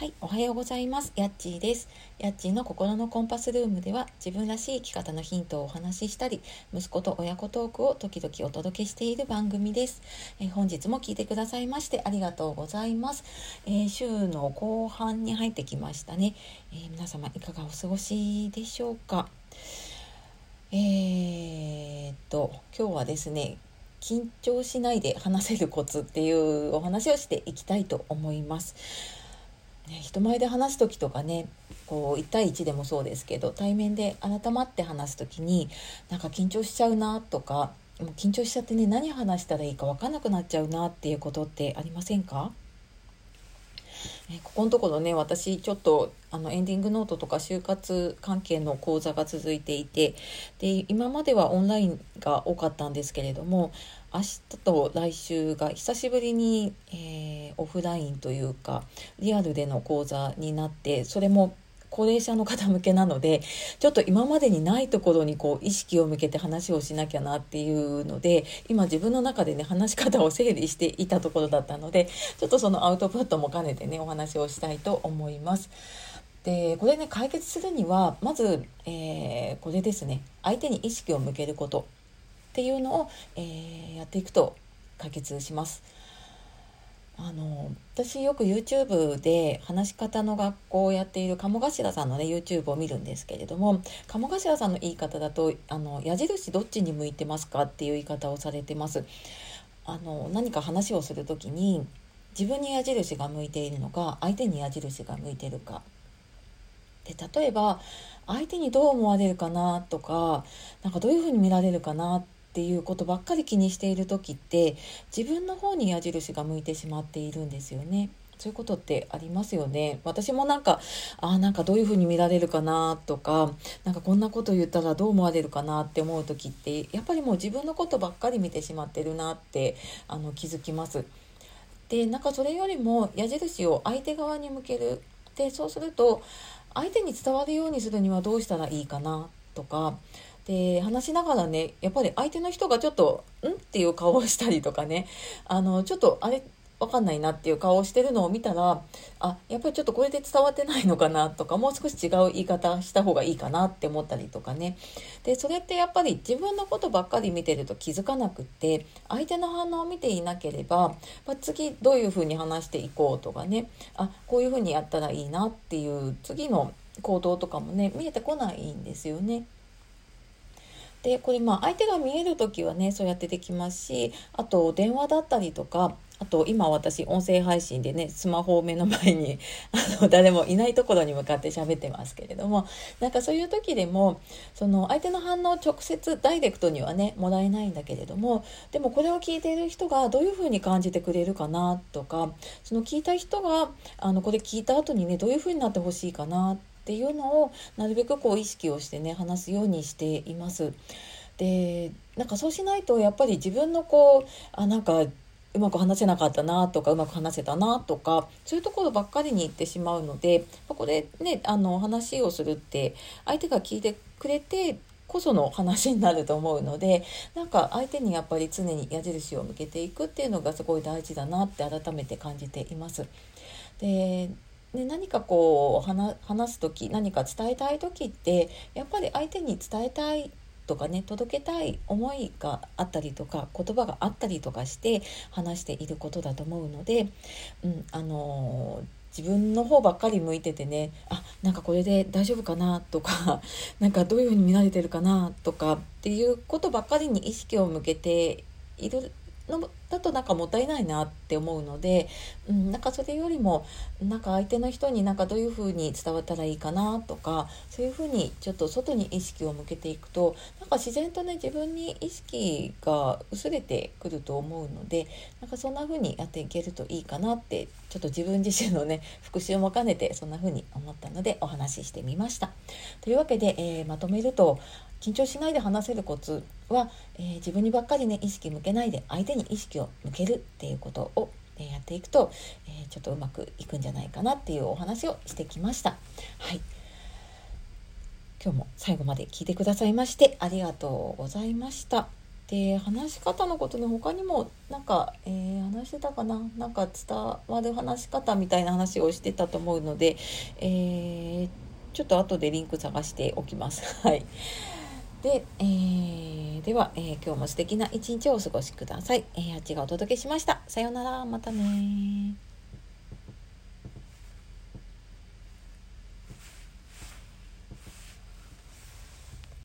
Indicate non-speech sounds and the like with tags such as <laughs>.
はい、おはようございます。やっちーです。やっちーの心のコンパスルームでは自分らしい生き方のヒントをお話ししたり、息子と親子トークを時々お届けしている番組です。え、本日も聞いてくださいましてありがとうございます。えー、週の後半に入ってきましたね。えー、皆様いかがお過ごしでしょうか。えー、っと今日はですね。緊張しないで話せるコツっていうお話をしていきたいと思います。ね、人前で話す時とかねこう1対1でもそうですけど対面で改まって話す時になんか緊張しちゃうなとかもう緊張しちゃってね何話したらいいか分かんなくなっちゃうなっていうことってありませんか？えここのところね私ちょっとあのエンディングノートとか就活関係の講座が続いていてで今まではオンラインが多かったんですけれども明日と来週が久しぶりに、えー、オフラインというかリアルでの講座になってそれも高齢者の方向けなのでちょっと今までにないところにこう意識を向けて話をしなきゃなっていうので今自分の中でね話し方を整理していたところだったのでちょっとそのアウトプットも兼ねてねお話をしたいと思います。でこれね解決するにはまず、えー、これですね相手に意識を向けることっていうのを、えー、やっていくと解決します。あの私よく YouTube で話し方の学校をやっている鴨頭さんのね YouTube を見るんですけれども鴨頭さんの言い方だとあの矢印どっちに向いてますかっていう言い方をされてます。あの何か話をする時に自分に矢印が向いているのか相手に矢印が向いてるかで例えば相手にどう思われるかなとかなんかどういうふうに見られるかなってっていうことばっかり気にしている時って自分の方に矢印が向いてしまっているんですよね。そういうことってありますよね。私もなんか、あなんかどういうふうに見られるかなとか、なんかこんなこと言ったらどう思われるかなって思う時って、やっぱりもう自分のことばっかり見てしまってるなってあの気づきます。で、なんかそれよりも矢印を相手側に向ける。で、そうすると、相手に伝わるようにするにはどうしたらいいかなとか、で話しながらねやっぱり相手の人がちょっと「ん?」っていう顔をしたりとかねあのちょっとあれわかんないなっていう顔をしてるのを見たらあやっぱりちょっとこれで伝わってないのかなとかもう少し違う言い方した方がいいかなって思ったりとかねでそれってやっぱり自分のことばっかり見てると気づかなくって相手の反応を見ていなければ、まあ、次どういうふうに話していこうとかねあこういうふうにやったらいいなっていう次の行動とかもね見えてこないんですよね。でこれまあ相手が見える時はねそうやってできますしあと電話だったりとかあと今私音声配信でねスマホを目の前に <laughs> あの誰もいないところに向かって喋ってますけれどもなんかそういう時でもその相手の反応直接ダイレクトにはねもらえないんだけれどもでもこれを聞いている人がどういうふうに感じてくれるかなとかその聞いた人があのこれ聞いた後にねどういうふうになってほしいかなってっていうのをなるべくこう意識をしてね話すようにしています。でなんかそうしないとやっぱり自分のこうあなんかうまく話せなかったなとかうまく話せたなとかそういうところばっかりに行ってしまうのでここでねあの話をするって相手が聞いてくれてこその話になると思うのでなんか相手にやっぱり常に矢印を向けていくっていうのがすごい大事だなって改めて感じています。でで何かこう話す時何か伝えたい時ってやっぱり相手に伝えたいとかね届けたい思いがあったりとか言葉があったりとかして話していることだと思うので、うん、あの自分の方ばっかり向いててねあなんかこれで大丈夫かなとか <laughs> なんかどういうふうに見られてるかなとかっていうことばっかりに意識を向けているのだとなんかもったいないなって思うので、うん、なんかそれよりもなんか相手の人になんかどういうふうに伝わったらいいかなとかそういうふうにちょっと外に意識を向けていくとなんか自然とね自分に意識が薄れてくると思うのでなんかそんな風にやっていけるといいかなってちょっと自分自身のね <laughs> 復習も兼ねてそんな風に思ったのでお話ししてみました。というわけで、えー、まとめると緊張しないで話せるコツは、えー、自分にばっかりね意識向けないで相手に意識を向けるっていうことを、え、やっていくと、えちょっとうまくいくんじゃないかなっていうお話をしてきました。はい今日も最後まで聞いてくださいましてありがとうございました。で話し方のことね他にもなんか、えー、話してたかな？なんか伝わる話し方みたいな話をしてたと思うので、えー、ちょっと後でリンク探しておきます。はい。で、えー、では、えー、今日も素敵な一日をお過ごしください。えー、あっちがお届けしました。さようなら。またね